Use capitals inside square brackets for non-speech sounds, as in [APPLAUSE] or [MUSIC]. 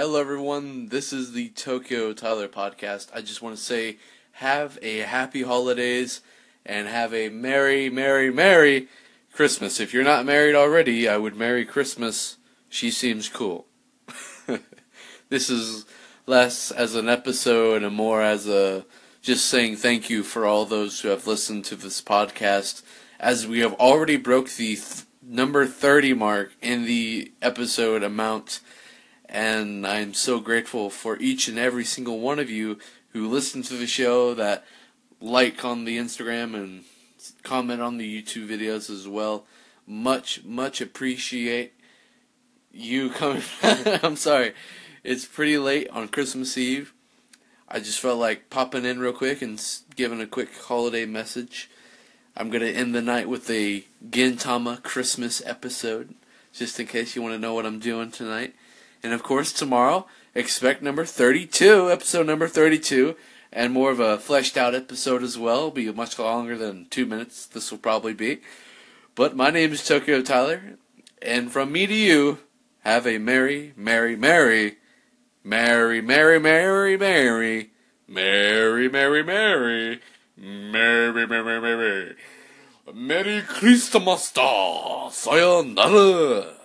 Hello, everyone. This is the Tokyo Tyler podcast. I just want to say, have a happy holidays and have a merry, merry, merry Christmas. If you're not married already, I would marry Christmas. She seems cool. [LAUGHS] this is less as an episode and more as a just saying thank you for all those who have listened to this podcast as we have already broke the th- number 30 mark in the episode amount and I'm so grateful for each and every single one of you who listen to the show that like on the Instagram and comment on the YouTube videos as well. Much much appreciate you coming [LAUGHS] I'm sorry. It's pretty late on Christmas Eve. I just felt like popping in real quick and giving a quick holiday message. I'm going to end the night with a Gintama Christmas episode, just in case you want to know what I'm doing tonight. And of course, tomorrow, expect number 32, episode number 32, and more of a fleshed out episode as well. It'll be much longer than two minutes, this will probably be. But my name is Tokyo Tyler, and from me to you, have a merry, merry, merry, merry, merry, merry, merry, merry, merry, merry, merry, merry, merry, Merry Christmas! Sayonara!